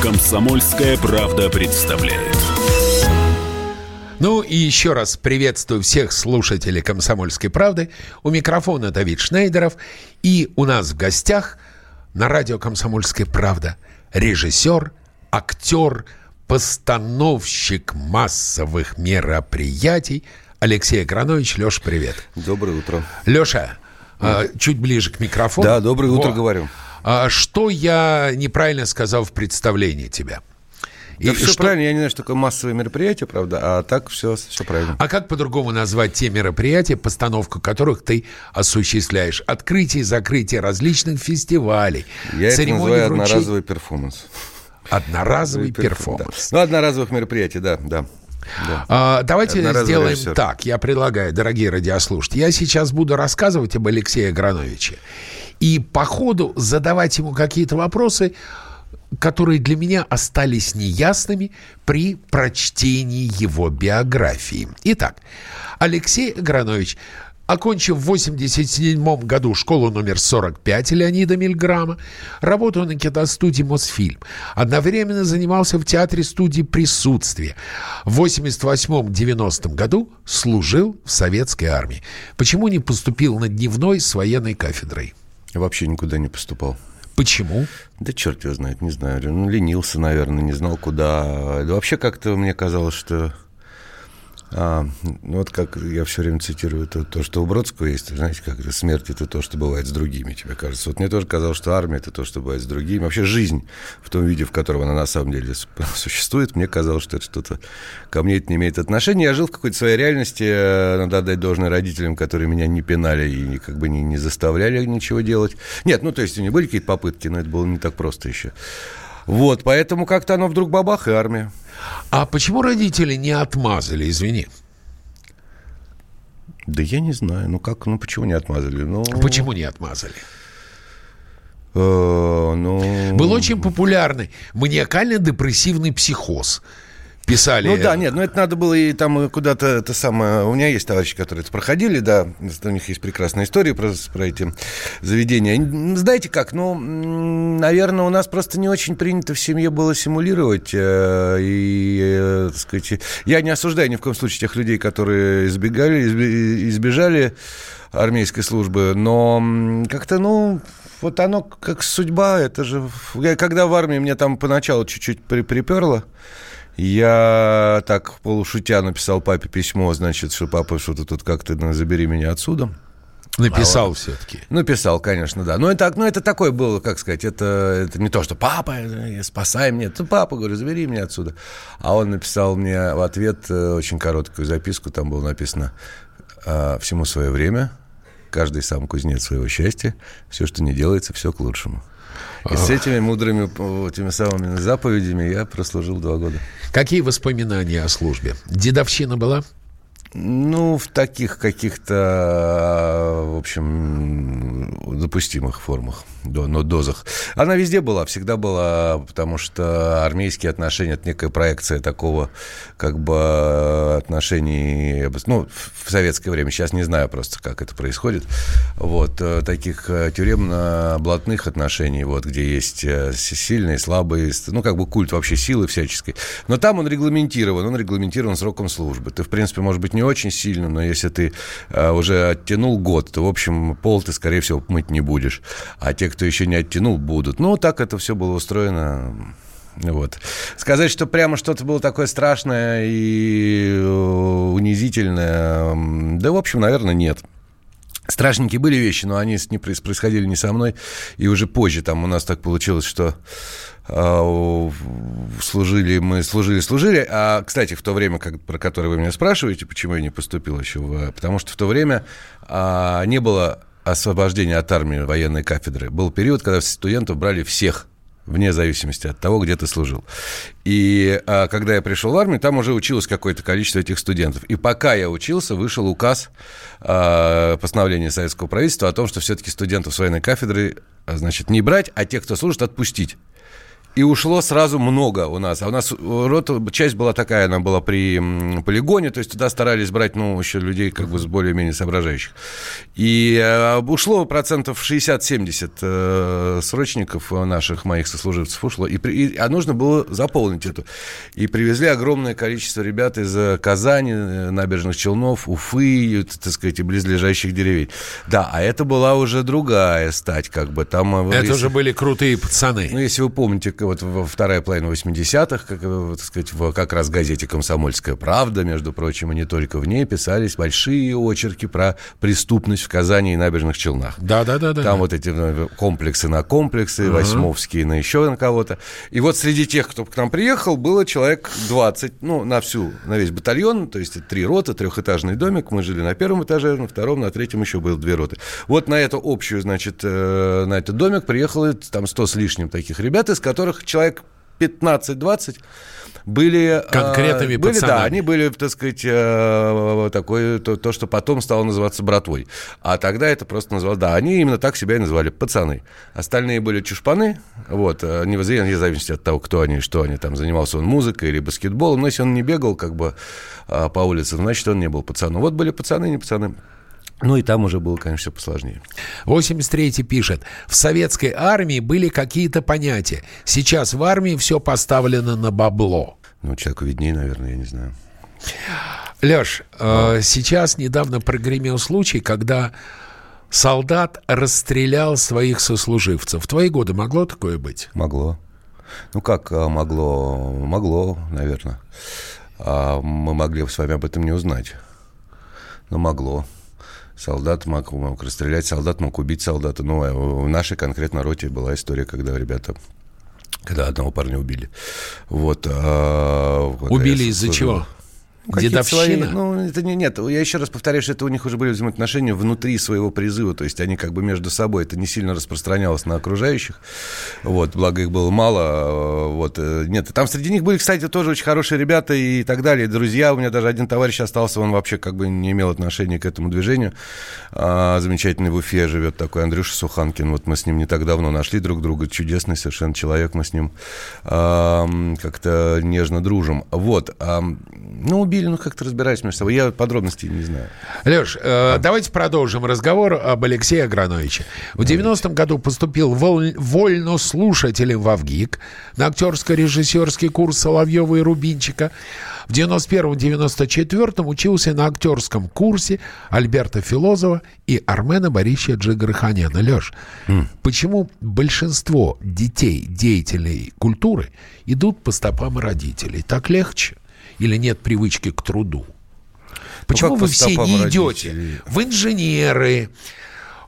Комсомольская правда представляет. Ну и еще раз приветствую всех слушателей «Комсомольской правды». У микрофона Давид Шнейдеров. И у нас в гостях на радио «Комсомольская правда» режиссер, актер, постановщик массовых мероприятий Алексей Агранович. Леша, привет. Доброе утро. Леша, а, чуть ближе к микрофону. Да, доброе утро, Во. говорю. А что я неправильно сказал в представлении тебя? Да И все что- правильно, я не знаю, что такое массовое мероприятие, правда, а так все, все правильно. А как по-другому назвать те мероприятия, постановку которых ты осуществляешь? Открытие и закрытие различных фестивалей, Я это церемонии называю вручения- одноразовый перформанс. Одноразовый Да. перформанс. Ну, одноразовых мероприятий, да, да. Да. А, давайте Одноразовый сделаем режиссер. так. Я предлагаю, дорогие радиослушатели, я сейчас буду рассказывать об Алексее Аграновиче. И по ходу задавать ему какие-то вопросы, которые для меня остались неясными при прочтении его биографии. Итак, Алексей Агранович, окончив в 87 году школу номер 45 Леонида Мильграма, работал на киностудии «Мосфильм». Одновременно занимался в театре студии «Присутствие». В 88-90 году служил в советской армии. Почему не поступил на дневной с военной кафедрой? Вообще никуда не поступал. Почему? Да черт его знает, не знаю. Ну, ленился, наверное, не знал, куда. Да вообще как-то мне казалось, что... а, ну, вот как я все время цитирую то, то, что у Бродского есть, знаете, как это, смерть – это то, что бывает с другими, тебе кажется. Вот мне тоже казалось, что армия – это то, что бывает с другими. Вообще жизнь в том виде, в котором она на самом деле существует, мне казалось, что это что-то ко мне это не имеет отношения. Я жил в какой-то своей реальности, э, надо отдать должное родителям, которые меня не пинали и как бы не, не заставляли ничего делать. Нет, ну, то есть у них были какие-то попытки, но это было не так просто еще. Вот, поэтому как-то оно вдруг бабах и армия. А почему родители не отмазали, извини? Да я не знаю, ну как, ну почему не отмазали? Ну, Почему не отмазали? э, ну... Был очень популярный маниакально-депрессивный психоз. Писали. Ну да, нет, ну это надо было и там куда-то это самое. У меня есть товарищи, которые это проходили, да, у них есть прекрасная история про, про эти заведения. Знаете как, ну, наверное, у нас просто не очень принято в семье было симулировать. э, И, э, так сказать, я не осуждаю ни в коем случае тех людей, которые избегали, избежали армейской службы, но как-то, ну, вот оно как судьба, это же... Я, когда в армии мне там поначалу чуть-чуть при, приперло, я так полушутя написал папе письмо, значит, что папа что-то тут как-то ну, забери меня отсюда. Написал все-таки. Ну, писал, конечно, да. Но это, ну, это такое было, как сказать, это, это не то, что папа, э, спасай меня. Это папа, говорю, забери меня отсюда. А он написал мне в ответ э, очень короткую записку, там было написано «А, «Всему свое время, каждый сам кузнец своего счастья, все, что не делается, все к лучшему». И с этими мудрыми, этими самыми заповедями я прослужил два года. Какие воспоминания о службе? Дедовщина была? Ну, в таких каких-то, в общем, допустимых формах, до, но дозах. Она везде была, всегда была, потому что армейские отношения – это некая проекция такого, как бы, отношений, ну, в советское время, сейчас не знаю просто, как это происходит, вот, э, таких э, тюремно-блатных отношений, вот, где есть э, сильные, слабые, ну, как бы культ вообще силы всяческой. Но там он регламентирован, он регламентирован сроком службы. Ты, в принципе, может быть, не очень сильно, но если ты уже оттянул год, то, в общем, пол ты, скорее всего, мыть не будешь. А те, кто еще не оттянул, будут. Ну, так это все было устроено. Вот. Сказать, что прямо что-то было такое страшное и э, унизительное, да, в общем, наверное, нет. Страшненькие были вещи, но они не происходили не со мной. И уже позже там у нас так получилось, что э, служили мы, служили, служили. А, кстати, в то время, как, про которое вы меня спрашиваете, почему я не поступил еще в... Потому что в то время э, не было освобождения от армии военной кафедры. Был период, когда студентов брали всех вне зависимости от того, где ты служил. И а, когда я пришел в армию, там уже училось какое-то количество этих студентов. И пока я учился, вышел указ а, постановления советского правительства о том, что все-таки студентов с военной кафедры, а, значит, не брать, а тех, кто служит, отпустить. И ушло сразу много у нас. А у нас рота, часть была такая, она была при полигоне, то есть туда старались брать, ну, еще людей как бы с более-менее соображающих. И э, ушло процентов 60-70 э, срочников наших, моих сослуживцев ушло. И, и, а нужно было заполнить эту. И привезли огромное количество ребят из э, Казани, э, набережных Челнов, Уфы, так сказать, близлежащих деревень. Да, а это была уже другая стать, как бы. Там, это если... уже были крутые пацаны. Ну, если вы помните, вот во вторая половина 80-х, как, э, так сказать, в как раз газете «Комсомольская правда», между прочим, и не только в ней, писались большие очерки про преступность в Казани и набережных Челнах. Да-да-да. Там вот эти ну, комплексы на комплексы, uh-huh. Восьмовские на еще на кого-то. И вот среди тех, кто к нам приехал, было человек 20, ну, на всю, на весь батальон, то есть три роты, трехэтажный домик. Мы жили на первом этаже, на втором, на третьем еще было две роты. Вот на эту общую, значит, э, на этот домик приехало там 100 с лишним таких ребят, из которых человек 15-20 были... Конкретными были, пацанами. Да, они были, так сказать, э, такое, то, то, что потом стало называться братвой. А тогда это просто называлось... Да, они именно так себя и называли, пацаны. Остальные были чушпаны, вот, э, не вне зависимости от того, кто они и что они там, занимался он музыкой или баскетболом, но если он не бегал как бы э, по улице, значит, он не был пацаном. Вот были пацаны, не пацаны. Ну и там уже было, конечно, все посложнее. 83-й пишет. В советской армии были какие-то понятия. Сейчас в армии все поставлено на бабло. Ну, человеку виднее, наверное, я не знаю. Леш, э, сейчас недавно прогремел случай, когда солдат расстрелял своих сослуживцев. В твои годы могло такое быть? Могло. Ну, как э, могло? Могло, наверное. А мы могли с вами об этом не узнать. Но могло. Солдат мог, мог расстрелять, солдат мог убить солдата. Ну, а в нашей конкретно роте была история, когда ребята когда одного парня убили. Вот. А, убили из-за чего? Дедовщина? Свои, ну, это не, нет, я еще раз повторяю, что это у них уже были взаимоотношения внутри своего призыва, то есть они как бы между собой, это не сильно распространялось на окружающих, вот, благо их было мало, а, вот, э, нет, там среди них были, кстати, тоже очень хорошие ребята и так далее, друзья, у меня даже один товарищ остался, он вообще как бы не имел отношения к этому движению, а, замечательный в Уфе живет такой Андрюша Суханкин, вот мы с ним не так давно нашли друг друга, чудесный совершенно человек, мы с ним а, как-то нежно дружим, вот, а, ну, убили, ну как-то разбираюсь между собой. Я подробностей не знаю. Леш, э, давайте продолжим разговор об Алексее Аграновиче. В 90-м году поступил воль, вольнослушателем в АВГИК на актерско-режиссерский курс Соловьева и Рубинчика. В 91-94 учился на актерском курсе Альберта Филозова и Армена Борисовича Джигарханяна. Леш, mm. почему большинство детей деятелей культуры идут по стопам родителей? Так легче? Или нет привычки к труду? Почему ну, вы все не идете в инженеры,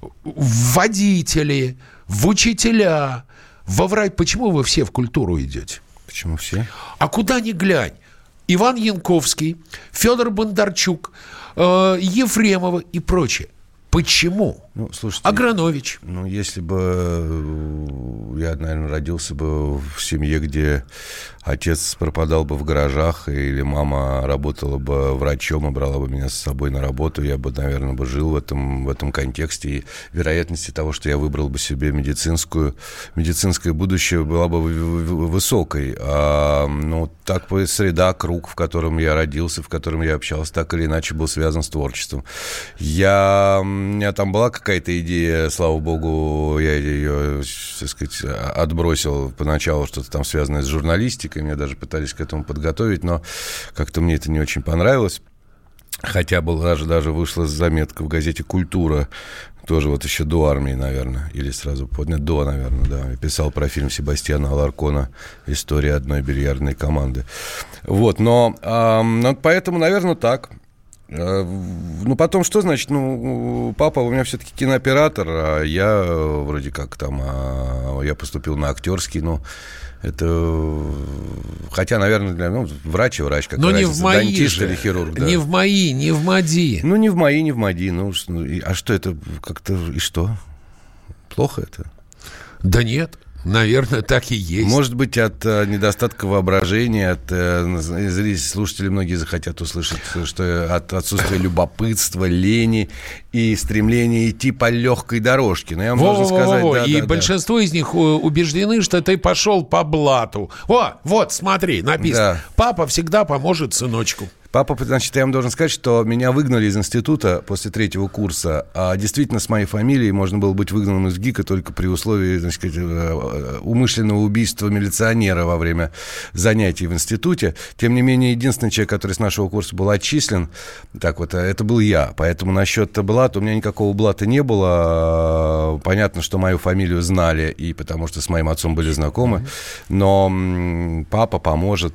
в водители, в учителя, во врач? Почему вы все в культуру идете? Почему все? А куда ни глянь. Иван Янковский, Федор Бондарчук, э, Ефремова и прочее. Почему? Ну, слушайте, Агранович. Ну, если бы э, я, наверное, родился бы в семье, где отец пропадал бы в гаражах, или мама работала бы врачом и брала бы меня с собой на работу, я бы, наверное, бы жил в этом, в этом контексте. И вероятности того, что я выбрал бы себе медицинскую, медицинское будущее была бы высокой. А, ну, так бы среда, круг, в котором я родился, в котором я общался, так или иначе был связан с творчеством. Я, у меня там была какая-то идея, слава богу, я ее, так сказать, отбросил поначалу, что-то там связанное с журналистикой, меня даже пытались к этому подготовить, но как-то мне это не очень понравилось. Хотя был даже, даже вышла заметка в газете «Культура», тоже вот еще до армии, наверное, или сразу нет, до, наверное, да. Я писал про фильм Себастьяна Аларкона «История одной бильярдной команды». Вот, но, э, ну, поэтому, наверное, так. А, ну, потом что значит? Ну, папа у меня все-таки кинооператор, а я вроде как там, а, я поступил на актерский, ну, это, хотя, наверное, для, ну, врач и врач, как Но не в мои же. или хирург, да. Не в мои, не в МАДИ. Ну, не в мои, не в МАДИ, ну, а что это, как-то, и что? Плохо это? Да нет. Наверное, так и есть. Может быть, от э, недостатка воображения, от э, зрителей, слушатели многие захотят услышать, что от отсутствия любопытства, лени и стремления идти по легкой дорожке. Но я вам во, должен сказать... Во, да, и да, большинство да. из них э, убеждены, что ты пошел по блату. О, вот, смотри, написано. Да. Папа всегда поможет сыночку. Папа, значит, я вам должен сказать, что меня выгнали из института после третьего курса. А действительно, с моей фамилией можно было быть выгнанным из ГИКа только при условии, значит, э, умышленного убийства милиционера во время занятий в институте. Тем не менее, единственный человек, который с нашего курса был отчислен, так вот, это был я. Поэтому насчет блата у меня никакого блата не было. Понятно, что мою фамилию знали, и потому что с моим отцом были знакомы. Но папа поможет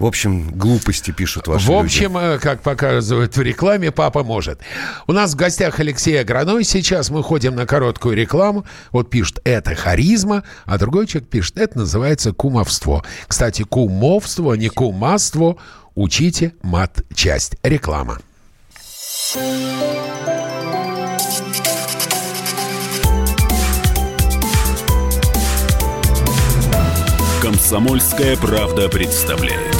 в общем, глупости пишут ваши В общем, люди. Э, как показывают в рекламе, папа может. У нас в гостях Алексей Аграной. Сейчас мы ходим на короткую рекламу. Вот пишет, это харизма, а другой человек пишет, это называется кумовство. Кстати, кумовство, не кумаство. Учите мат-часть. Реклама. Комсомольская правда представляет.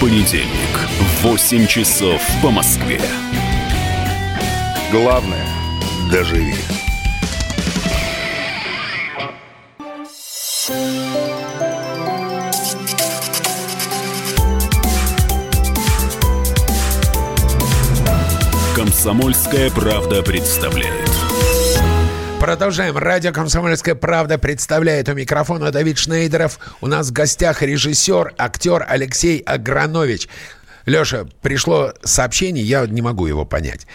Понедельник в 8 часов по Москве. Главное – доживи. Комсомольская правда представляет. Продолжаем. Радио «Комсомольская правда» представляет у микрофона Давид Шнейдеров. У нас в гостях режиссер, актер Алексей Агранович. Леша, пришло сообщение, я не могу его понять.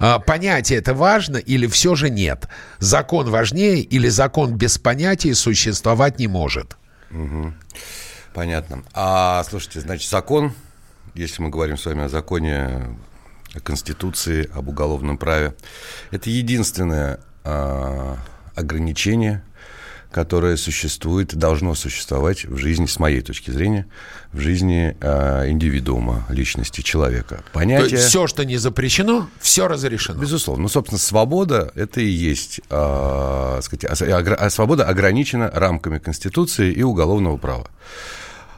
А, понятие это важно или все же нет? Закон важнее или закон без понятия существовать не может? Угу. Понятно. А слушайте, значит, закон, если мы говорим с вами о законе, о Конституции, об уголовном праве, это единственное ограничение, которое существует, должно существовать в жизни, с моей точки зрения, в жизни э, индивидуума, личности человека. Понятие... То есть все, что не запрещено, все разрешено. Безусловно. Ну, собственно, свобода – это и есть, э, сказать, а, свобода ограничена рамками Конституции и уголовного права.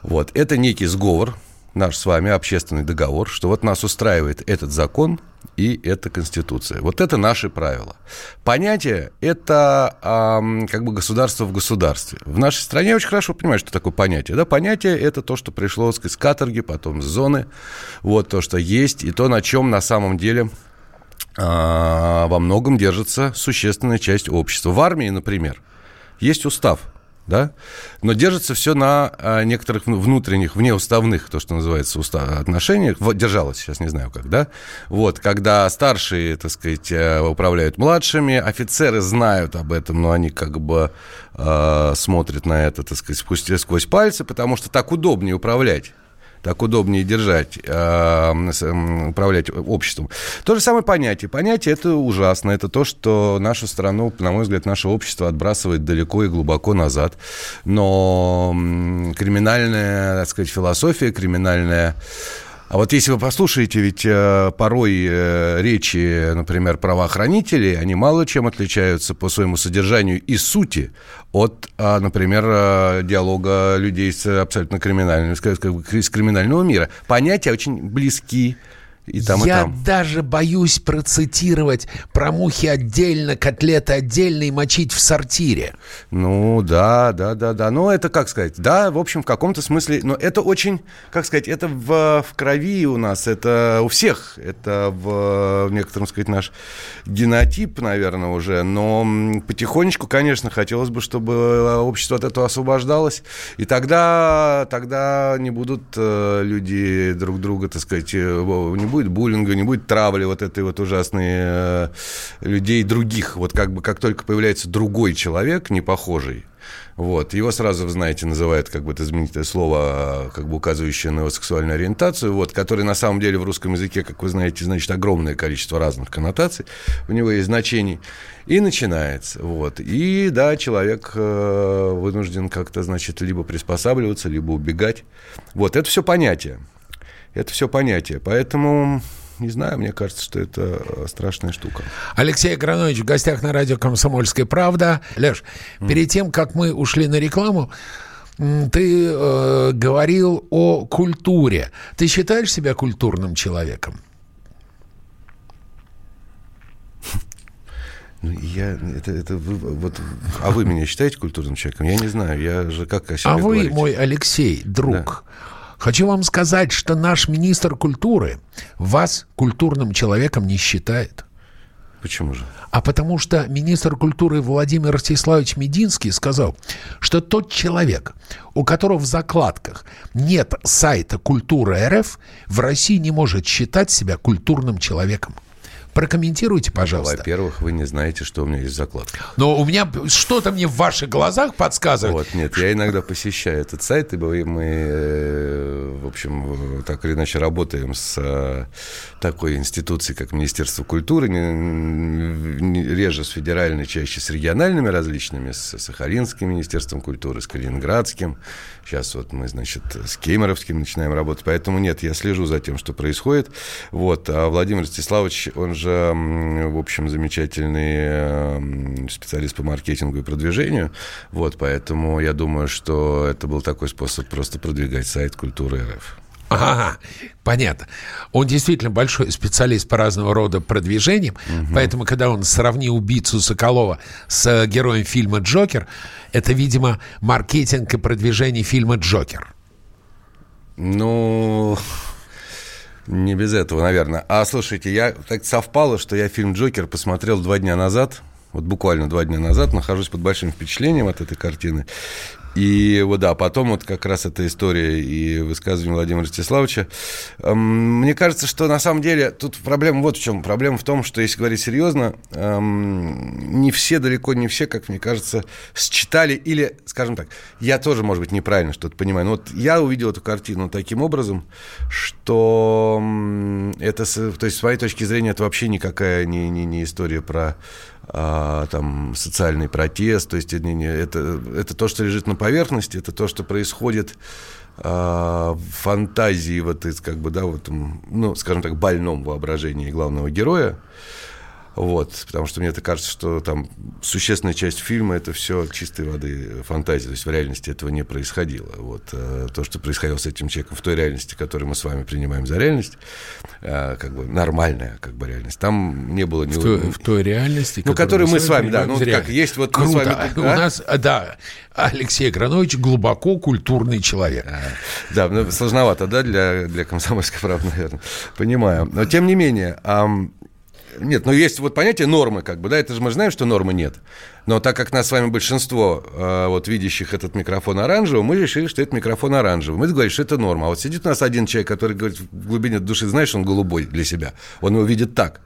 Вот. Это некий сговор, наш с вами общественный договор, что вот нас устраивает этот закон и эта Конституция. Вот это наши правила. Понятие – это э, как бы государство в государстве. В нашей стране очень хорошо понимают, что такое понятие. Да? Понятие – это то, что пришло сказать, с каторги, потом с зоны, вот то, что есть, и то, на чем на самом деле э, во многом держится существенная часть общества. В армии, например, есть устав – да, но держится все на а, некоторых внутренних, внеуставных, то, что называется, устав, отношениях, вот, держалось, сейчас не знаю как, да, вот, когда старшие, так сказать, э, управляют младшими, офицеры знают об этом, но они как бы э, смотрят на это, так сказать, сквозь, сквозь пальцы, потому что так удобнее управлять так удобнее держать, э, управлять обществом. То же самое понятие. Понятие это ужасно. Это то, что нашу страну, на мой взгляд, наше общество отбрасывает далеко и глубоко назад. Но криминальная, так сказать, философия, криминальная а вот если вы послушаете, ведь э, порой э, речи, например, правоохранителей, они мало чем отличаются по своему содержанию и сути от, э, например, э, диалога людей с абсолютно криминальным, с, с криминального мира. Понятия очень близки, и там, Я и там. даже боюсь процитировать про мухи отдельно, котлеты отдельно и мочить в сортире. Ну, да, да, да, да. Ну, это, как сказать, да, в общем, в каком-то смысле, но это очень, как сказать, это в, в крови у нас, это у всех, это в, в некотором, сказать, наш генотип, наверное, уже, но потихонечку, конечно, хотелось бы, чтобы общество от этого освобождалось, и тогда, тогда не будут э, люди друг друга, так сказать, э, не будет буллинга, не будет травли вот этой вот ужасной э, людей других. Вот как бы как только появляется другой человек, не похожий, вот. Его сразу, знаете, называют, как бы это знаменитое слово, как бы указывающее на его сексуальную ориентацию, вот, который на самом деле в русском языке, как вы знаете, значит огромное количество разных коннотаций, у него есть значений, и начинается. Вот. И да, человек э, вынужден как-то, значит, либо приспосабливаться, либо убегать. Вот, это все понятие. Это все понятие. Поэтому не знаю, мне кажется, что это страшная штука. Алексей Агранович в гостях на радио «Комсомольская правда». Леш, mm. перед тем, как мы ушли на рекламу, ты э, говорил о культуре. Ты считаешь себя культурным человеком? Ну, я, это, это вы, вот, а вы меня считаете культурным человеком? Я не знаю, я же как о себе А вы, говорите? мой Алексей, друг, да. Хочу вам сказать, что наш министр культуры вас культурным человеком не считает. Почему же? А потому что министр культуры Владимир Ростиславович Мединский сказал, что тот человек, у которого в закладках нет сайта «Культура РФ», в России не может считать себя культурным человеком. Прокомментируйте, пожалуйста. Во-первых, вы не знаете, что у меня есть закладка. Но у меня что-то мне в ваших глазах подсказывает. Вот, нет, я иногда посещаю этот сайт, и мы, э, в общем, так или иначе работаем с э, такой институцией, как Министерство культуры, реже с федеральной, чаще с региональными различными, с Сахалинским Министерством культуры, с Калининградским. Сейчас вот мы, значит, с Кемеровским начинаем работать. Поэтому нет, я слежу за тем, что происходит. Вот. А Владимир Ростиславович, он же же, в общем, замечательный специалист по маркетингу и продвижению. Вот, поэтому я думаю, что это был такой способ просто продвигать сайт культуры РФ. Ага, понятно. Он действительно большой специалист по разного рода продвижениям, угу. поэтому, когда он сравнил убийцу Соколова с героем фильма «Джокер», это, видимо, маркетинг и продвижение фильма «Джокер». Ну, не без этого, наверное. А слушайте, я так совпало, что я фильм Джокер посмотрел два дня назад. Вот буквально два дня назад нахожусь под большим впечатлением от этой картины. И вот да, потом вот как раз эта история и высказывание Владимира Ростиславовича. Эм, мне кажется, что на самом деле тут проблема вот в чем. Проблема в том, что если говорить серьезно, эм, не все, далеко не все, как мне кажется, считали или, скажем так, я тоже, может быть, неправильно что-то понимаю. Но вот я увидел эту картину таким образом, что это, то есть с моей точки зрения, это вообще никакая не, не, не история про а, там, социальный протест, то есть это, это, это то, что лежит на поверхности, это то, что происходит а, в фантазии, вот, как бы, да, вот, ну, скажем так, больном воображении главного героя, вот, потому что мне это кажется, что там существенная часть фильма это все чистой воды фантазия, то есть в реальности этого не происходило. Вот э, то, что происходило с этим человеком в той реальности, которую мы с вами принимаем за реальность, э, как бы нормальная, как бы реальность. Там не было ни в той, в той реальности, ну, которую мы с вами, да, ну как есть вот Круто. мы с вами, а? у нас, да, Алексей Гранович глубоко культурный человек. А, да, ну, сложновато, да, для для комсомольской правды, наверное, понимаю. Но тем не менее. Нет, но есть вот понятие нормы, как бы, да, это же мы знаем, что нормы нет. Но так как нас с вами большинство, э, вот, видящих этот микрофон оранжевый, мы решили, что это микрофон оранжевый. Мы говорим, что это норма. А вот сидит у нас один человек, который говорит в глубине души, знаешь, он голубой для себя. Он его видит так.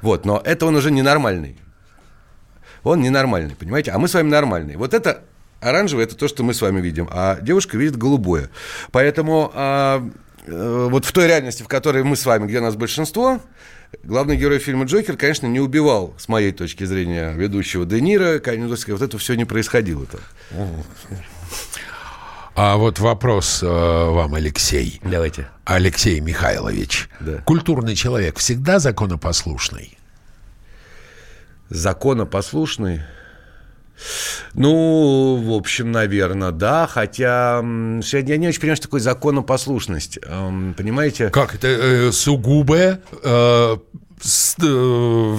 Вот, но это он уже ненормальный. Он ненормальный, понимаете? А мы с вами нормальные. Вот это оранжевый, это то, что мы с вами видим. А девушка видит голубое. Поэтому а, э, вот в той реальности, в которой мы с вами, где нас большинство, Главный герой фильма «Джокер», конечно, не убивал, с моей точки зрения, ведущего Де Ниро. Вот это все не происходило. -то. А вот вопрос э, вам, Алексей. Давайте. Алексей Михайлович. Да. Культурный человек всегда законопослушный? Законопослушный? Ну, в общем, наверное, да. Хотя я не очень понимаю, что такое законопослушность. Понимаете? Как это э, сугубое э, с, э,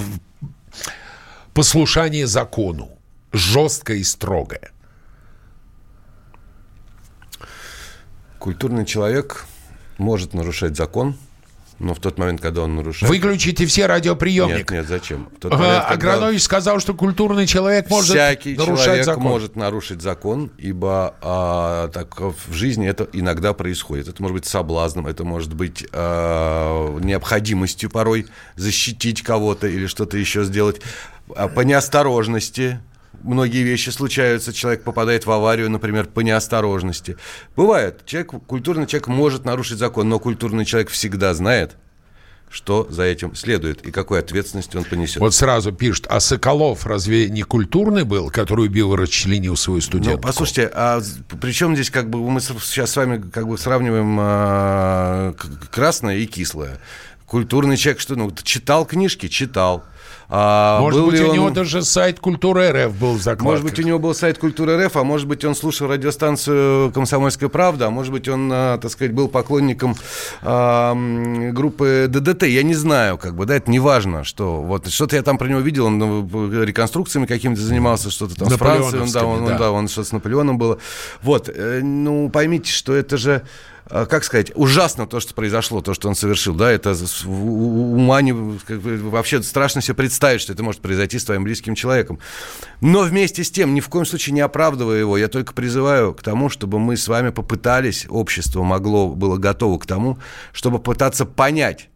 послушание закону. Жесткое и строгое. Культурный человек может нарушать закон, но в тот момент, когда он нарушает... Выключите все радиоприемник. Нет, нет, зачем? В тот момент, а, когда... Агранович сказал, что культурный человек может Всякий нарушать человек закон. может нарушить закон, ибо а, так в жизни это иногда происходит. Это может быть соблазном, это может быть а, необходимостью порой защитить кого-то или что-то еще сделать а, по неосторожности многие вещи случаются, человек попадает в аварию, например, по неосторожности. Бывает, человек, культурный человек может нарушить закон, но культурный человек всегда знает, что за этим следует и какой ответственности он понесет. Вот сразу пишет, а Соколов разве не культурный был, который убил и расчленил свою студентку? Ну, послушайте, а при чем здесь как бы мы сейчас с вами как бы сравниваем а, красное и кислое? Культурный человек что, ну, читал книжки? Читал. А может быть, у он... него даже сайт Культуры РФ был в закладках. Может быть, у него был сайт Культуры РФ, а может быть, он слушал радиостанцию «Комсомольская правда», а может быть, он, а, так сказать, был поклонником а, группы ДДТ. Я не знаю, как бы, да, это не важно, что вот что-то я там про него видел, он ну, реконструкциями какими-то занимался, что-то там с Францией, он, да, он, да. да, он что-то с Наполеоном было. Вот, э, ну, поймите, что это же как сказать, ужасно то, что произошло, то, что он совершил, да, это ума не, вообще страшно себе представить, что это может произойти с твоим близким человеком. Но вместе с тем, ни в коем случае не оправдывая его, я только призываю к тому, чтобы мы с вами попытались, общество могло, было готово к тому, чтобы пытаться понять,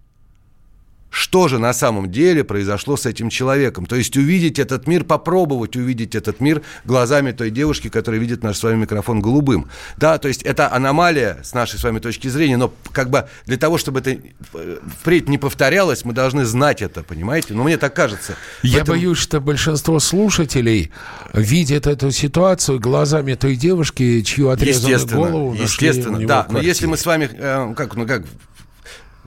что же на самом деле произошло с этим человеком. То есть увидеть этот мир, попробовать увидеть этот мир глазами той девушки, которая видит наш с вами микрофон голубым. Да, то есть это аномалия с нашей с вами точки зрения, но как бы для того, чтобы это э, впредь не повторялось, мы должны знать это, понимаете? Ну, мне так кажется. Я этом... боюсь, что большинство слушателей видят эту ситуацию глазами той девушки, чью отрезанную голову Естественно, да. Но если мы с вами, э, как, ну как,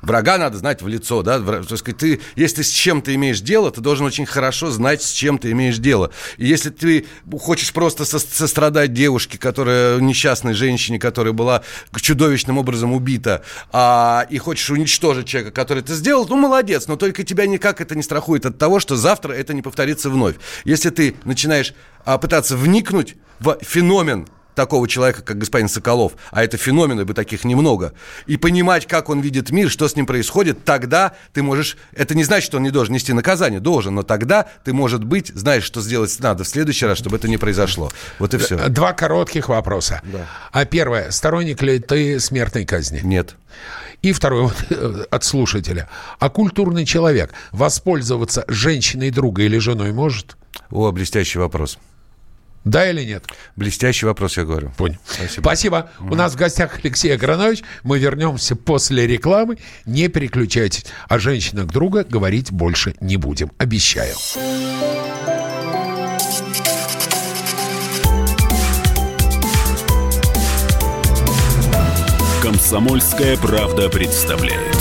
Врага надо знать в лицо, да, то есть ты, если ты с чем-то имеешь дело, ты должен очень хорошо знать, с чем ты имеешь дело. И если ты хочешь просто со сострадать девушке, которая, несчастной женщине, которая была чудовищным образом убита, а, и хочешь уничтожить человека, который это сделал, ну, молодец, но только тебя никак это не страхует от того, что завтра это не повторится вновь. Если ты начинаешь а, пытаться вникнуть в феномен такого человека, как господин Соколов, а это феномены, бы таких немного, и понимать, как он видит мир, что с ним происходит, тогда ты можешь... Это не значит, что он не должен нести наказание, должен, но тогда ты, может быть, знаешь, что сделать надо в следующий раз, чтобы это не произошло. Вот и все. Два коротких вопроса. Да. А первое, сторонник ли ты смертной казни? Нет. И второй вот, э, от слушателя. А культурный человек воспользоваться женщиной друга или женой может? О, блестящий вопрос. Да или нет? Блестящий вопрос, я говорю. Понял. Спасибо. Спасибо. Mm. У нас в гостях Алексей Агранович. Мы вернемся после рекламы. Не переключайтесь. О женщинах друга говорить больше не будем. Обещаю. Комсомольская правда представляет.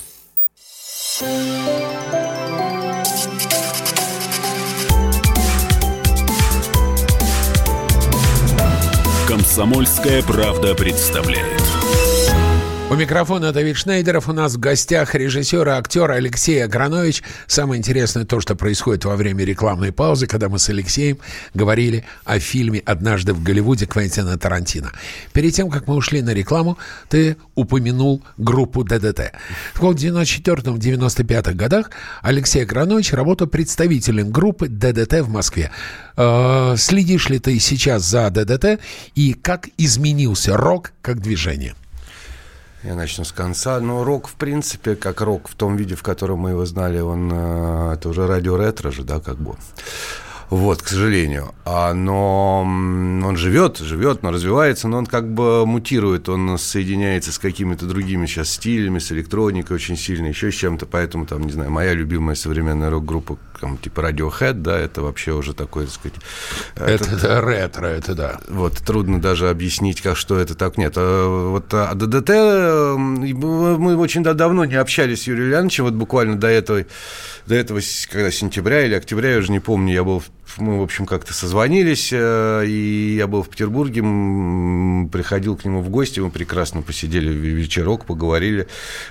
«Комсомольская правда» представляет. У микрофона Давид Шнейдеров. У нас в гостях режиссер и актер Алексей Агранович. Самое интересное то, что происходит во время рекламной паузы, когда мы с Алексеем говорили о фильме «Однажды в Голливуде» Квентина Тарантино. Перед тем, как мы ушли на рекламу, ты упомянул группу ДДТ. В 94-95 годах Алексей Агранович работал представителем группы ДДТ в Москве. Э, следишь ли ты сейчас за ДДТ и как изменился рок как движение? Я начну с конца. Но рок, в принципе, как рок в том виде, в котором мы его знали, он э, это уже радио ретро же, да, как бы. Вот, к сожалению. А, но он живет, живет, но развивается, но он как бы мутирует, он соединяется с какими-то другими сейчас стилями, с электроникой очень сильно, еще с чем-то. Поэтому, там, не знаю, моя любимая современная рок-группа, там, типа Radiohead, да, это вообще уже такое, так сказать... Это, это, это ретро, это да. Вот, трудно даже объяснить, как, что это так. Нет, а, вот а ДДТ, мы очень давно не общались с Юрием Ильяновичем, вот буквально до этого, до этого, когда сентября или октября, я уже не помню, я был мы, в общем, как-то созвонились, э, и я был в Петербурге, приходил к нему в гости, мы прекрасно посидели вечерок, поговорили.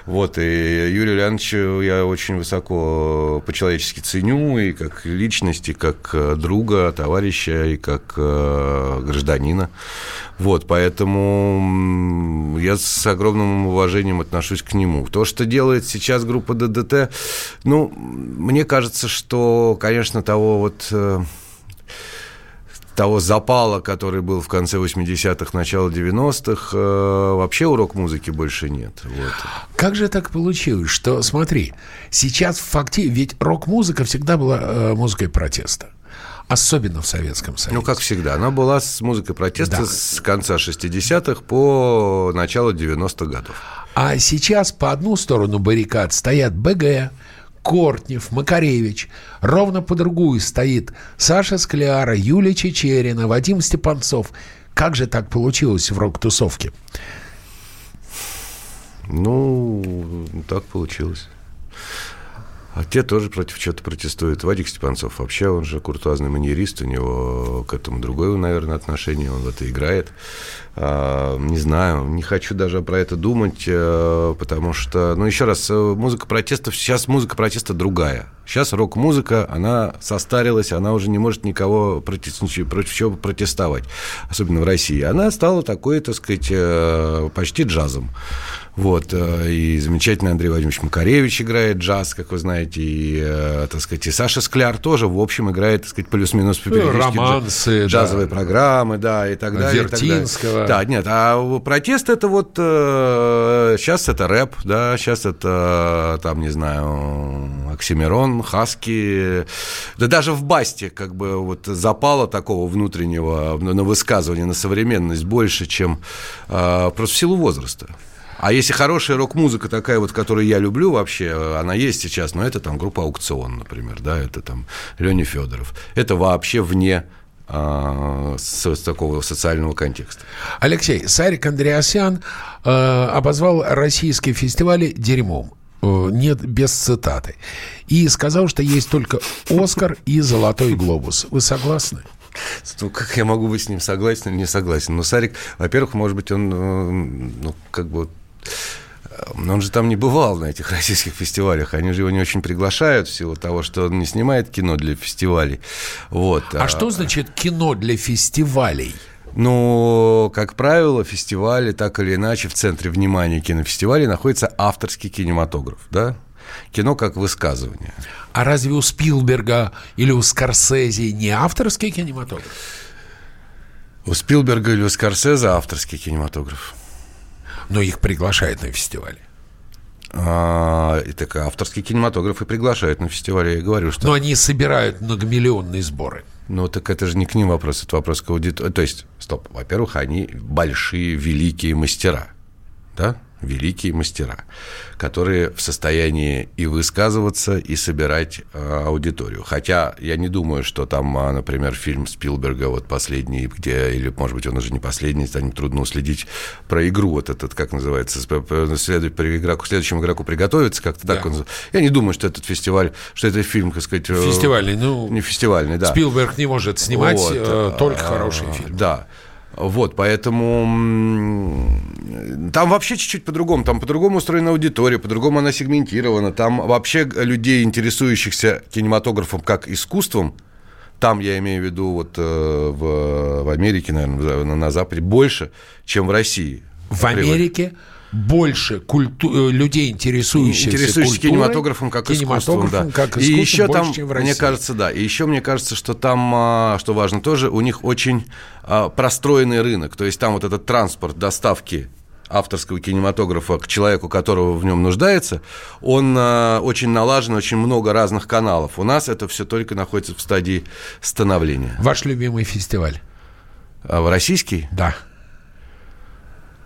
Вот, и Юрия Леонидовича я очень высоко по-человечески ценю, и как личность, и как э, друга, товарища, и как э, гражданина. Вот, поэтому я с огромным уважением отношусь к нему. То, что делает сейчас группа ДДТ, ну, мне кажется, что, конечно, того вот того запала, который был в конце 80-х, начало 90-х, э, вообще урок музыки больше нет. Вот. Как же так получилось, что, смотри, сейчас в факте, ведь рок-музыка всегда была э, музыкой протеста. Особенно в Советском Союзе. Ну, как всегда. Она была с музыкой протеста да. с конца 60-х по начало 90-х годов. А сейчас по одну сторону баррикад стоят БГ, Кортнев, Макаревич. Ровно по другую стоит Саша Скляра, Юлия Чечерина, Вадим Степанцов. Как же так получилось в рок-тусовке? Ну, так получилось. А те тоже против чего-то протестуют. Вадик Степанцов вообще, он же куртуазный маньерист, у него к этому другое, наверное, отношение, он в это играет. А, не знаю, не хочу даже про это думать, э, потому что, ну, еще раз, э, музыка протеста, сейчас музыка протеста другая. Сейчас рок-музыка, она состарилась, она уже не может никого против, против чего протестовать, особенно в России. Она стала такой, так сказать, э, почти джазом. Вот, и замечательный Андрей Владимирович Макаревич играет джаз, как вы знаете, и, так сказать, и Саша Скляр тоже, в общем, играет, так сказать, плюс-минус ну, романсы, джазовые да. программы, да, и так далее. Вертинского. Да, нет, а протест это вот, сейчас э, это рэп, да, сейчас это, там, не знаю, Оксимирон, Хаски, да даже в Басте, как бы, вот запала такого внутреннего на высказывание, на современность больше, чем просто в силу возраста. А если хорошая рок-музыка такая вот, которую я люблю вообще, она есть сейчас, но это там группа «Аукцион», например, да, это там Леня Федоров. Это вообще вне с, с такого социального контекста. Алексей, Сарик Андреасян э, обозвал российские фестивали дерьмом. Э, нет, без цитаты. И сказал, что есть только «Оскар» и «Золотой глобус». Вы согласны? Ну, как я могу быть с ним согласен или не согласен? Ну, Сарик, во-первых, может быть, он, э, ну, как бы он же там не бывал на этих российских фестивалях. Они же его не очень приглашают в силу того, что он не снимает кино для фестивалей. Вот. А, а что значит кино для фестивалей? Ну, как правило, фестивали так или иначе в центре внимания кинофестивалей находится авторский кинематограф, да? Кино как высказывание. А разве у Спилберга или у Скорсезе не авторский кинематограф? У Спилберга или у Скорсезе авторский кинематограф но их приглашают на фестивале. А, и так авторский кинематограф и приглашают на фестивале. Я говорю, что... Но они собирают многомиллионные сборы. Ну, так это же не к ним вопрос, это вопрос к аудитории. То есть, стоп, во-первых, они большие, великие мастера, да? Великие мастера, которые в состоянии и высказываться, и собирать э, аудиторию. Хотя я не думаю, что там, а, например, фильм Спилберга, вот последний, где, или, может быть, он уже не последний, станет трудно уследить про игру, вот этот, как называется, следует при игроку, следующему игроку приготовиться, как-то да. так он Я не думаю, что этот фестиваль, что этот фильм, так сказать... Э, фестивальный, ну... Не фестивальный, да. Спилберг не может снимать вот, э, только хороший фильм. Да. Вот, поэтому там вообще чуть-чуть по-другому. Там по-другому устроена аудитория, по-другому она сегментирована. Там вообще людей, интересующихся кинематографом как искусством, там, я имею в виду, вот э, в, в Америке, наверное, на, на Западе, больше, чем в России. В Америке больше культу... Э, людей, интересующихся, интересующихся культурой, кинематографом как кинематографом искусством. Да. Как искусством и еще больше, там, чем в России. мне кажется, да. И еще мне кажется, что там, а, что важно тоже, у них очень а, простроенный рынок. То есть там вот этот транспорт доставки авторского кинематографа к человеку, которого в нем нуждается, он а, очень налажен, очень много разных каналов. У нас это все только находится в стадии становления. Ваш любимый фестиваль? А, российский? Да.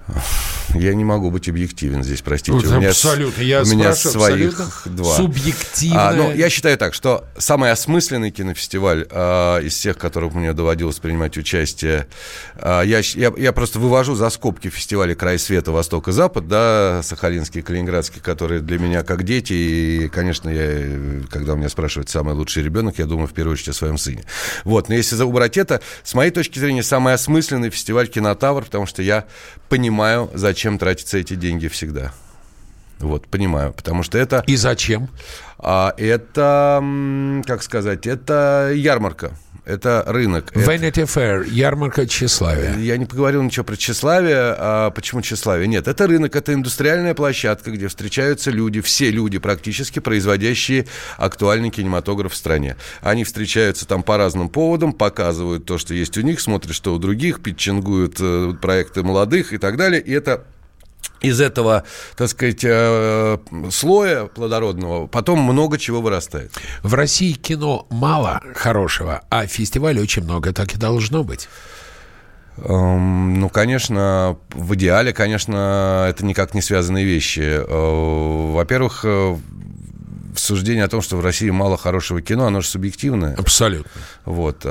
Я не могу быть объективен здесь, простите. Вот у меня, абсолютно. Я у меня своих два. Субъективно. А, ну, я считаю так, что самый осмысленный кинофестиваль а, из всех, которых мне доводилось принимать участие, а, я, я, я просто вывожу за скобки фестиваля «Край света. Восток и Запад», да, Сахалинский, Калининградский, которые для меня как дети. И, конечно, я, когда у меня спрашивают самый лучший ребенок, я думаю в первую очередь о своем сыне. Вот, но если убрать это, с моей точки зрения, самый осмысленный фестиваль «Кинотавр», потому что я понимаю, зачем тратятся эти деньги всегда. Вот, понимаю, потому что это... И зачем? А, это, как сказать, это ярмарка. Это рынок. Vanity Fair, ярмарка тщеславия. Я не поговорил ничего про тщеславие. А почему тщеславие? Нет, это рынок, это индустриальная площадка, где встречаются люди, все люди практически, производящие актуальный кинематограф в стране. Они встречаются там по разным поводам, показывают то, что есть у них, смотрят, что у других, питчингуют э, проекты молодых и так далее. И это из этого, так сказать, э, слоя плодородного потом много чего вырастает. В России кино мало хорошего, а фестивалей очень много, так и должно быть. Эм, ну, конечно, в идеале, конечно, это никак не связанные вещи. Э, во-первых, э, суждение о том, что в России мало хорошего кино, оно же субъективное. Абсолютно. Вот.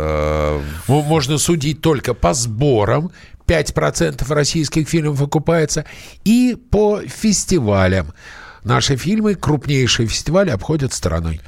Можно судить только по сборам 5% российских фильмов окупается, и по фестивалям. Наши фильмы, крупнейшие фестивали, обходят стороной.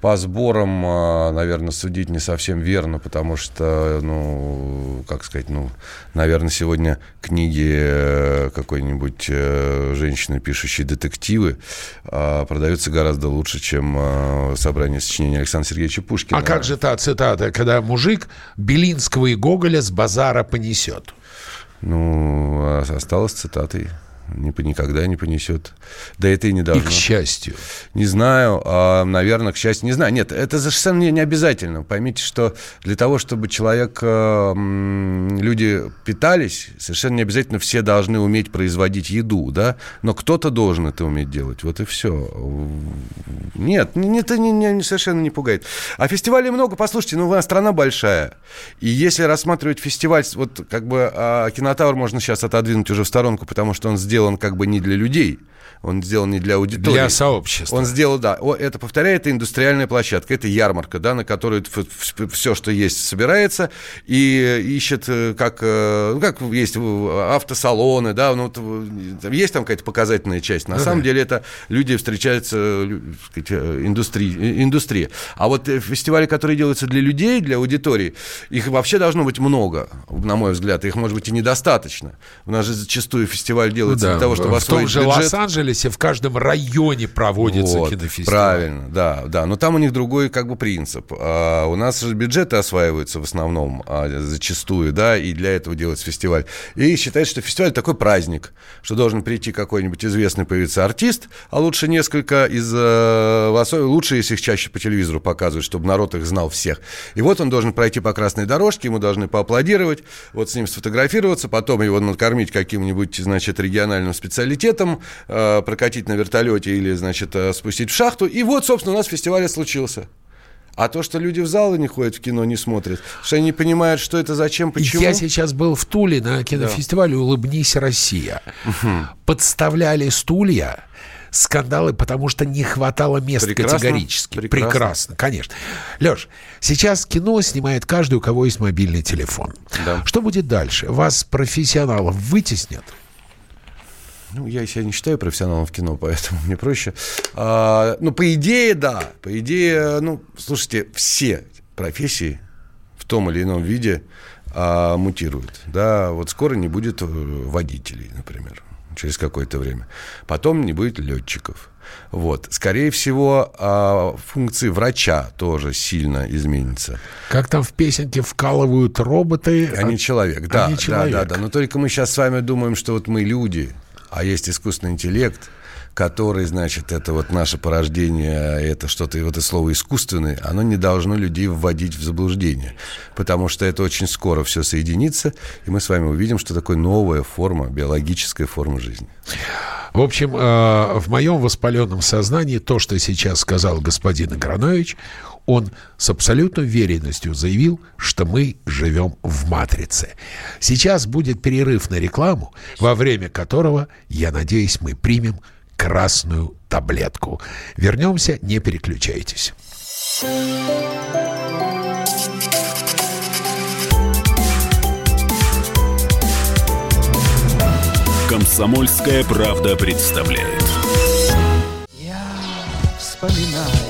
По сборам, а, наверное, судить не совсем верно, потому что, ну, как сказать, ну, наверное, сегодня книги э, какой-нибудь э, женщины, пишущей детективы, а, продаются гораздо лучше, чем а, собрание сочинений Александра Сергеевича Пушкина. А как же та цитата, когда мужик Белинского и Гоголя с базара понесет? Ну, осталось цитатой никогда не понесет. Да это и не должно. И к счастью. Не знаю, а, наверное, к счастью. Не знаю. Нет, это совершенно не, не обязательно. Поймите, что для того, чтобы человек, а, люди питались, совершенно не обязательно все должны уметь производить еду, да? Но кто-то должен это уметь делать. Вот и все. Нет, это не, не, совершенно не пугает. А фестивалей много. Послушайте, ну, у нас страна большая. И если рассматривать фестиваль, вот как бы а, кинотавр можно сейчас отодвинуть уже в сторонку, потому что он сделал сделан как бы не для людей, он сделан не для аудитории. Для сообщества. Он сделал, да. Это, повторяю, это индустриальная площадка, это ярмарка, да, на которую все, что есть, собирается и ищет, э, как, э, ну, как есть автосалоны, да, ну, есть там какая-то показательная часть. На ну, самом да. деле это люди встречаются, сказать, э, индустрии, индустрия. А вот фестивали, которые делаются для людей, для аудитории, их вообще должно быть много, на мой взгляд. Их, может быть, и недостаточно. У нас же зачастую фестиваль делается да. того, чтобы в том же бюджет... Лос-Анджелесе в каждом районе проводится вот, кинофестиваль. Правильно, да, да. Но там у них другой как бы принцип. А у нас же бюджеты осваиваются в основном а, зачастую, да, и для этого делается фестиваль. И считается, что фестиваль такой праздник, что должен прийти какой-нибудь известный появиться артист, а лучше несколько из... Э, лучше, если их чаще по телевизору показывают, чтобы народ их знал всех. И вот он должен пройти по красной дорожке, ему должны поаплодировать, вот с ним сфотографироваться, потом его накормить каким-нибудь, значит, региональным специалитетом, э, прокатить на вертолете или, значит, э, спустить в шахту. И вот, собственно, у нас фестиваль случился. А то, что люди в залы не ходят в кино, не смотрят, что они не понимают, что это, зачем, почему. Я сейчас был в Туле на кинофестивале. «Улыбнись, Россия». Угу. Подставляли стулья, скандалы, потому что не хватало мест прекрасно, категорически. Прекрасно. прекрасно, конечно. Леш, сейчас кино снимает каждый, у кого есть мобильный телефон. Да. Что будет дальше? Вас, профессионалов, вытеснят? Ну, я себя не считаю профессионалом в кино, поэтому мне проще. А, ну, по идее, да. По идее, ну, слушайте, все профессии в том или ином виде а, мутируют. Да, вот скоро не будет э, водителей, например, через какое-то время. Потом не будет летчиков. Вот. Скорее всего, а, функции врача тоже сильно изменятся. Как там в песенке вкалывают роботы? А не человек, да. А не человек. Да, да, да. Но только мы сейчас с вами думаем, что вот мы люди, а есть искусственный интеллект, который, значит, это вот наше порождение, это что-то, вот это слово искусственное, оно не должно людей вводить в заблуждение. Потому что это очень скоро все соединится, и мы с вами увидим, что такое новая форма, биологическая форма жизни. В общем, э, в моем воспаленном сознании то, что сейчас сказал господин Игранович, он с абсолютной уверенностью заявил, что мы живем в матрице. Сейчас будет перерыв на рекламу, во время которого, я надеюсь, мы примем красную таблетку. Вернемся, не переключайтесь. Комсомольская правда представляет. Я вспоминаю,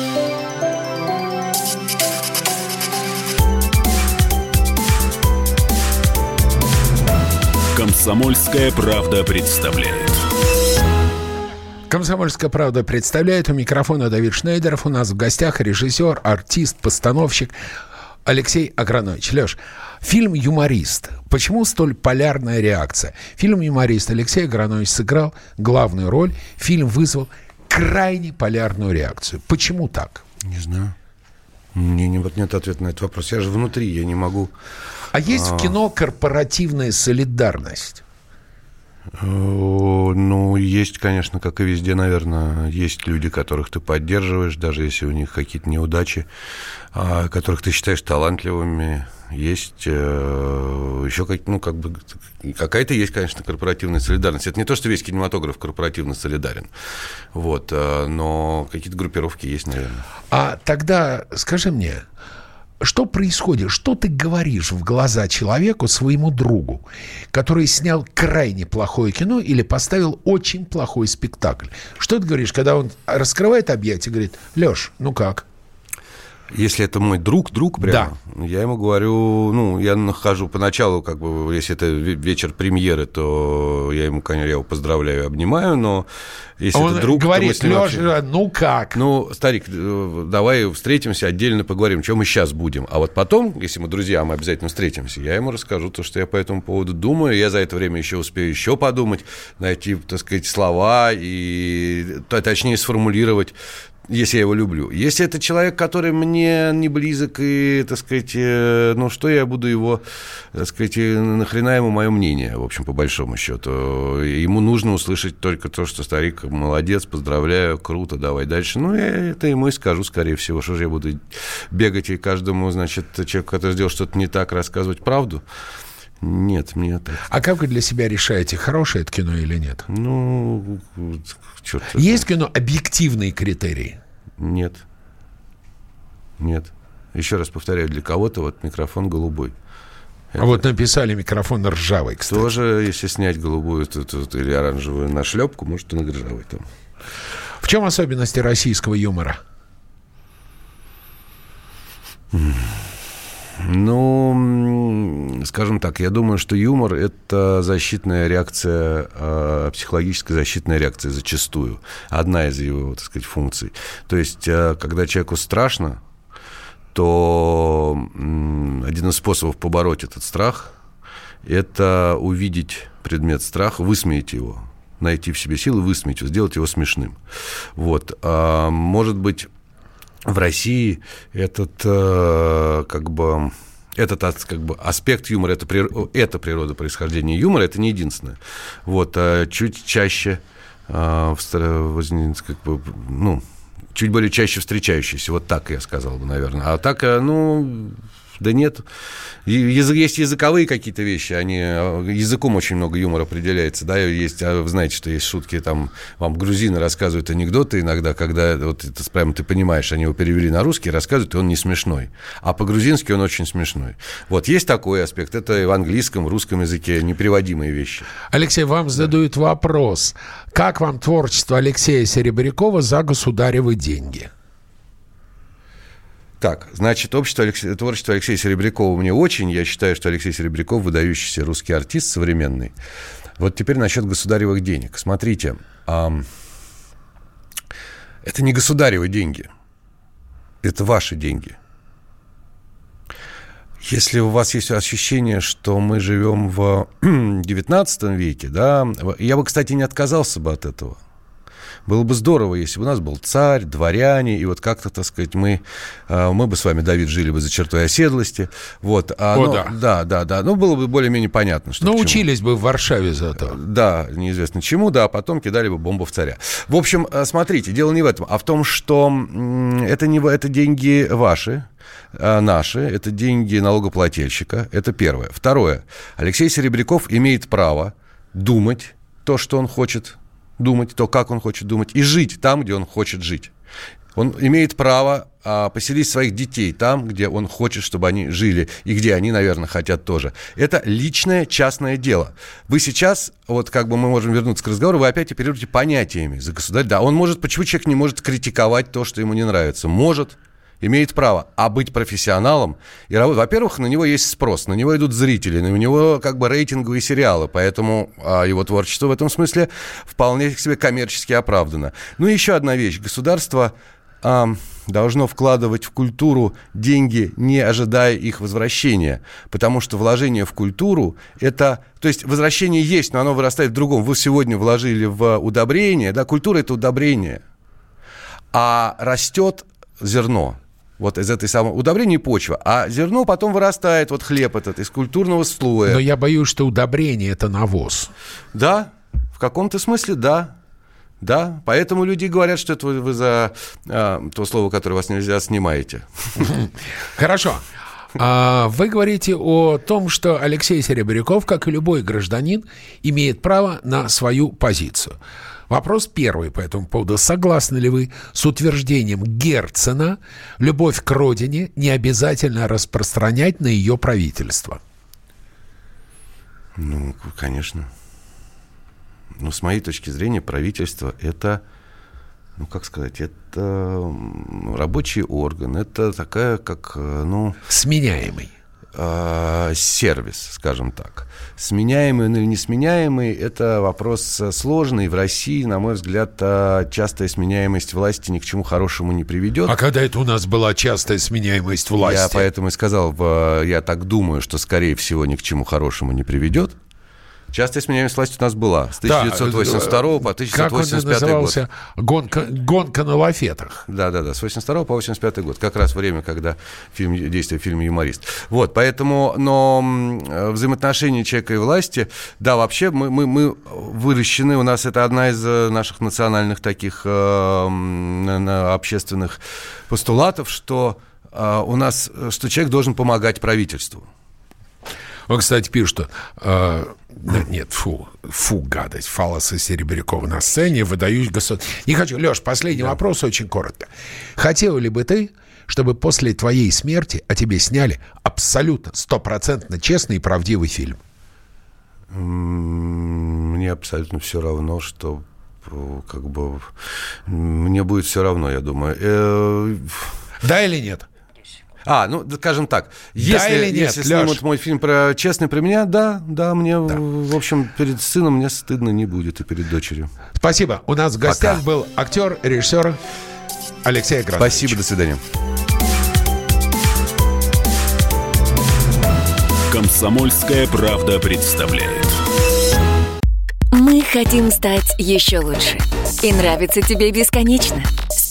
Комсомольская правда представляет. Комсомольская правда представляет у микрофона Давид Шнейдеров. У нас в гостях режиссер, артист, постановщик Алексей Агранович. Леш, фильм «Юморист». Почему столь полярная реакция? Фильм «Юморист» Алексей Агранович сыграл главную роль. Фильм вызвал крайне полярную реакцию. Почему так? Не знаю. Мне не, вот нет ответа на этот вопрос. Я же внутри, я не могу... А есть в кино корпоративная солидарность? Э, Ну, есть, конечно, как и везде, наверное, есть люди, которых ты поддерживаешь, даже если у них какие-то неудачи, а, которых ты считаешь талантливыми. Есть э, еще как, ну, как бы, какая-то есть, конечно, корпоративная солидарность. Это не то, что весь кинематограф корпоративно солидарен, вот, э, но какие-то группировки есть, наверное. А тогда скажи мне, что происходит? Что ты говоришь в глаза человеку, своему другу, который снял крайне плохое кино или поставил очень плохой спектакль? Что ты говоришь, когда он раскрывает объект и говорит, Леш, ну как? Если это мой друг, друг прямо, я ему говорю, ну, я нахожу поначалу, как бы, если это ве- вечер премьеры, то я ему, конечно, я его поздравляю, обнимаю, но если он это друг, то мы говорит, ним вообще- ну как? Ну, старик, э, давай встретимся, отдельно поговорим, чем мы сейчас будем. А вот потом, если мы друзья, мы обязательно встретимся, я ему расскажу то, что я по этому поводу думаю. Я за это время еще успею еще подумать, найти, так сказать, слова и, точнее, сформулировать если я его люблю. Если это человек, который мне не близок, и, так сказать, э, ну, что я буду его, так сказать, э, нахрена ему мое мнение, в общем, по большому счету. Ему нужно услышать только то, что старик молодец, поздравляю, круто, давай дальше. Ну, я это ему и скажу, скорее всего, что же я буду бегать и каждому, значит, человеку, который сделал что-то не так, рассказывать правду. Нет, мне так. А как вы для себя решаете, хорошее это кино или нет? Ну, черт. Есть кино объективные критерии? Нет. Нет. Еще раз повторяю, для кого-то вот микрофон голубой. А вот написали микрофон ржавый, кстати. Тоже, если снять голубую тут, тут, или оранжевую нашлепку, может, и на ржавый там. В чем особенности российского юмора? Ну, скажем так, я думаю, что юмор – это защитная реакция, э, психологическая защитная реакция зачастую. Одна из его, так сказать, функций. То есть, э, когда человеку страшно, то один из способов побороть этот страх – это увидеть предмет страха, высмеять его, найти в себе силы, высмеять его, сделать его смешным. Вот. А, может быть, в России этот э, как бы этот как бы аспект юмора, это, это природа происхождения юмора, это не единственное. Вот, а чуть чаще, возне- как бы, ну, чуть более чаще встречающийся, вот так я сказал бы, наверное. А так, э, ну, Да нет. И язы- Есть языковые какие-то вещи, они, э, языком очень много юмора определяется, да, есть, а вы знаете, что есть шутки, там, вам грузины рассказывают анекдоты иногда, когда, вот это прямо ты понимаешь, они его перевели на русский, рассказывают, и он не смешной, а по-грузински он очень смешной. Вот, есть такой аспект, это и в английском, в русском языке непереводимые вещи. Алексей, вам задают вопрос. Как вам творчество Алексея Серебрякова за государевы деньги? Так, значит, общество Алексе- творчество Алексея Серебрякова мне очень. Я считаю, что Алексей Серебряков выдающийся русский артист современный. Вот теперь насчет государевых денег. Смотрите, ам, это не государевы деньги. Это ваши деньги. Если у вас есть ощущение, что мы живем в 19 веке, да, я бы, кстати, не отказался бы от этого. Было бы здорово, если бы у нас был царь, дворяне, и вот как-то, так сказать, мы, э, мы бы с вами, Давид, жили бы за чертой оседлости. Вот. А, О, ну, да. Да, да, да. Ну, было бы более-менее понятно, что к чему. Научились бы в Варшаве зато. Да, неизвестно чему, да, а потом кидали бы бомбу в царя. В общем, э, смотрите, дело не в этом, а в том, что это, не, это деньги ваши, а, наши, это деньги налогоплательщика, это первое. Второе, Алексей Серебряков имеет право думать то, что он хочет думать, то, как он хочет думать, и жить там, где он хочет жить. Он имеет право а, поселить своих детей там, где он хочет, чтобы они жили, и где они, наверное, хотят тоже. Это личное, частное дело. Вы сейчас, вот как бы мы можем вернуться к разговору, вы опять оперируете понятиями за государь. Да, он может, почему человек не может критиковать то, что ему не нравится? Может, имеет право. А быть профессионалом и работать... Во-первых, на него есть спрос, на него идут зрители, на него как бы рейтинговые сериалы, поэтому а, его творчество в этом смысле вполне себе коммерчески оправдано. Ну и еще одна вещь. Государство а, должно вкладывать в культуру деньги, не ожидая их возвращения. Потому что вложение в культуру – это... То есть возвращение есть, но оно вырастает в другом. Вы сегодня вложили в удобрение, да, культура – это удобрение. А растет зерно. Вот из этой самой удобрения почва. А зерно потом вырастает, вот хлеб этот, из культурного слоя. Но я боюсь, что удобрение – это навоз. Да, в каком-то смысле да. Да, поэтому люди говорят, что это вы, вы за а, то слово, которое вас нельзя, снимаете. Хорошо. А, Вы говорите о том, что Алексей Серебряков, как и любой гражданин, имеет право на свою позицию. Вопрос первый по этому поводу. Согласны ли вы с утверждением Герцена «любовь к родине не обязательно распространять на ее правительство»? Ну, конечно. Ну, с моей точки зрения, правительство это, ну, как сказать, это рабочий орган, это такая, как, э, ну, Сменяемый. Э, сервис, скажем так. Сменяемый или несменяемый – это вопрос э, сложный. В России, на мой взгляд, э, частая сменяемость власти ни к чему хорошему не приведет. А когда это у нас была частая сменяемость власти? Я поэтому и сказал, я так думаю, что, скорее всего, ни к чему хорошему не приведет. Частая сменяемость власти у нас была с Да, 1982 по Как он 1985 год. Гонка, гонка на лафетах. Да, да, да, с 82 по 85 год. Как раз время, когда фильм, действие в фильме «Юморист». Вот, поэтому, но э, взаимоотношения человека и власти, да, вообще мы, мы, мы выращены, у нас это одна из э, наших национальных таких э, общественных постулатов, что э, у нас, э, что человек должен помогать правительству. Он, кстати, пишет, что... э, да нет, фу, фу, гадость. Фалоса Серебрякова на сцене, выдаюсь государь. Не хочу. Леш, последний вопрос очень коротко. Хотел ли бы ты, чтобы после твоей смерти о тебе сняли абсолютно, стопроцентно честный и правдивый фильм? Мне абсолютно все равно, что э, как бы мне будет все равно, я думаю. Э, Да или нет? А, ну, да, скажем так, если, или нет, если снимут мой фильм про честный про меня, да, да, мне, в в общем, перед сыном мне стыдно не будет и перед дочерью. Спасибо. У нас в гостях Пока. был актер, режиссер Алексей Агранович. Спасибо, до свидания. «Комсомольская правда» представляет. Мы хотим стать еще лучше. И нравится тебе бесконечно.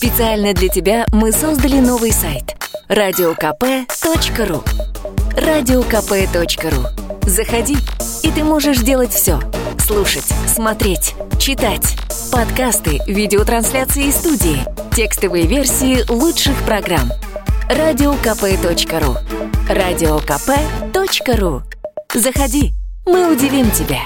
Специально для тебя мы создали новый сайт – радиокп.ру радиокп.ру Заходи, и ты можешь делать все. Слушать, смотреть, читать. Подкасты, видеотрансляции из студии, текстовые версии лучших программ. радиокп.ру Радиокп.ру Заходи, мы удивим тебя.